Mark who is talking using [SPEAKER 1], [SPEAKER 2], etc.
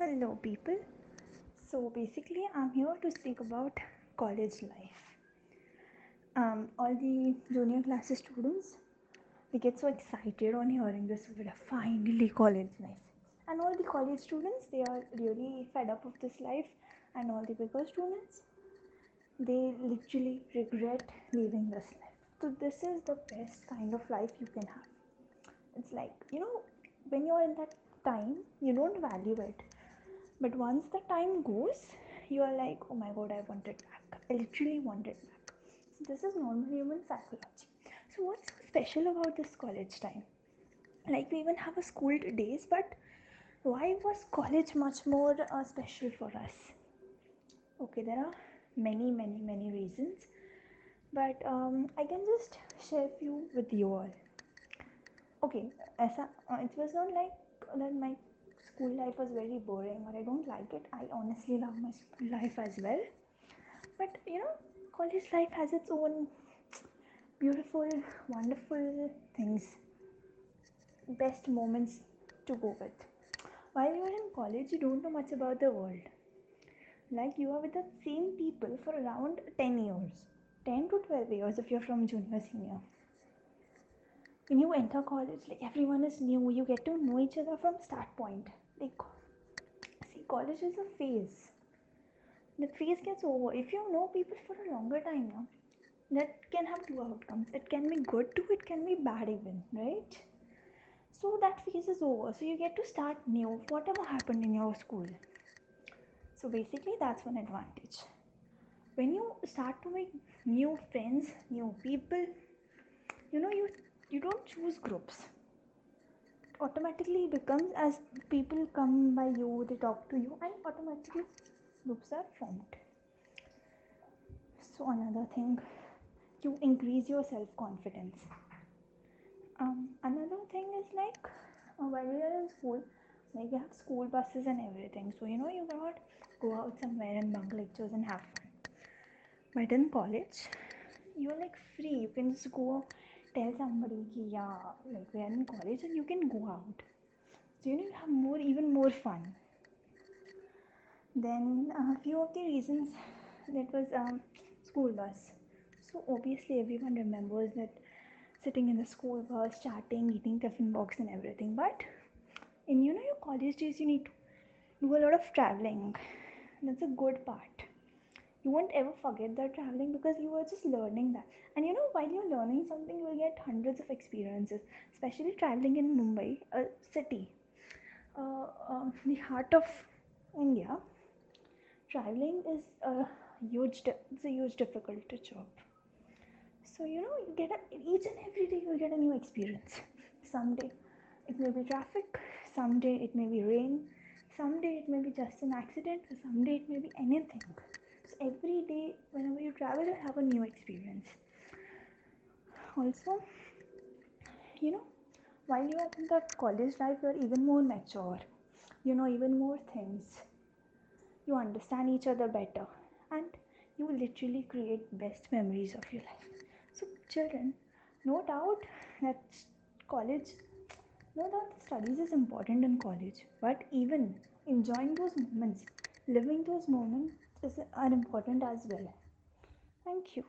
[SPEAKER 1] Hello, people. So basically, I'm here to speak about college life. Um, all the junior classes students, we get so excited on hearing this word, finally college life. And all the college students, they are really fed up of this life. And all the bigger students, they literally regret leaving this life. So this is the best kind of life you can have. It's like, you know, when you're in that time, you don't value it but once the time goes, you are like, oh my god, I want it back. I literally want it back. So this is normal human psychology. So what's special about this college time? Like we even have a school days, but why was college much more uh, special for us? Okay, there are many, many, many reasons, but um, I can just share few with you all. Okay, as a, uh, it was not like that my school life was very boring or I don't like it. I honestly love my school life as well. But you know, college life has its own beautiful, wonderful things, best moments to go with. While you are in college, you don't know much about the world. Like you are with the same people for around 10 years, 10 to 12 years if you're from junior, senior when you enter college like everyone is new you get to know each other from start point see college is a phase. The phase gets over. If you know people for a longer time now that can have two outcomes. It can be good too it can be bad even right? So that phase is over. So you get to start new whatever happened in your school. So basically that's one advantage. When you start to make new friends new people you know you you don't choose groups automatically becomes as people come by you they talk to you and automatically groups are formed. So another thing you increase your self confidence um, another thing is like uh, while are in school like you have school buses and everything. So you know you cannot go out somewhere and bunk lectures and have fun. But in college you're like free. You can just go tell somebody ki, yeah like we are in college and you can go out. So you know you have more even more fun. Then a few of the reasons that was um, school bus. So obviously everyone remembers that sitting in the school bus chatting eating tiffin box and everything but in you know your college days you need to do a lot of traveling. That's a good part. You won't ever forget that traveling because you were just learning that. And you know while you're learning something get hundreds of experiences especially traveling in mumbai a city uh, uh, the heart of india. Traveling is a huge it's a huge difficult job. So you know you get a, each and every day you get a new experience. Someday it may be traffic someday it may be rain someday it may be just an accident someday it may be anything. So every day whenever you travel you have a new experience also you know while you are in that college life you're even more mature. You know even more things. You understand each other better. And you literally create best memories of your life. So children no doubt that college no doubt studies is important in college. But even enjoying those moments living those moments is are important as well. Thank you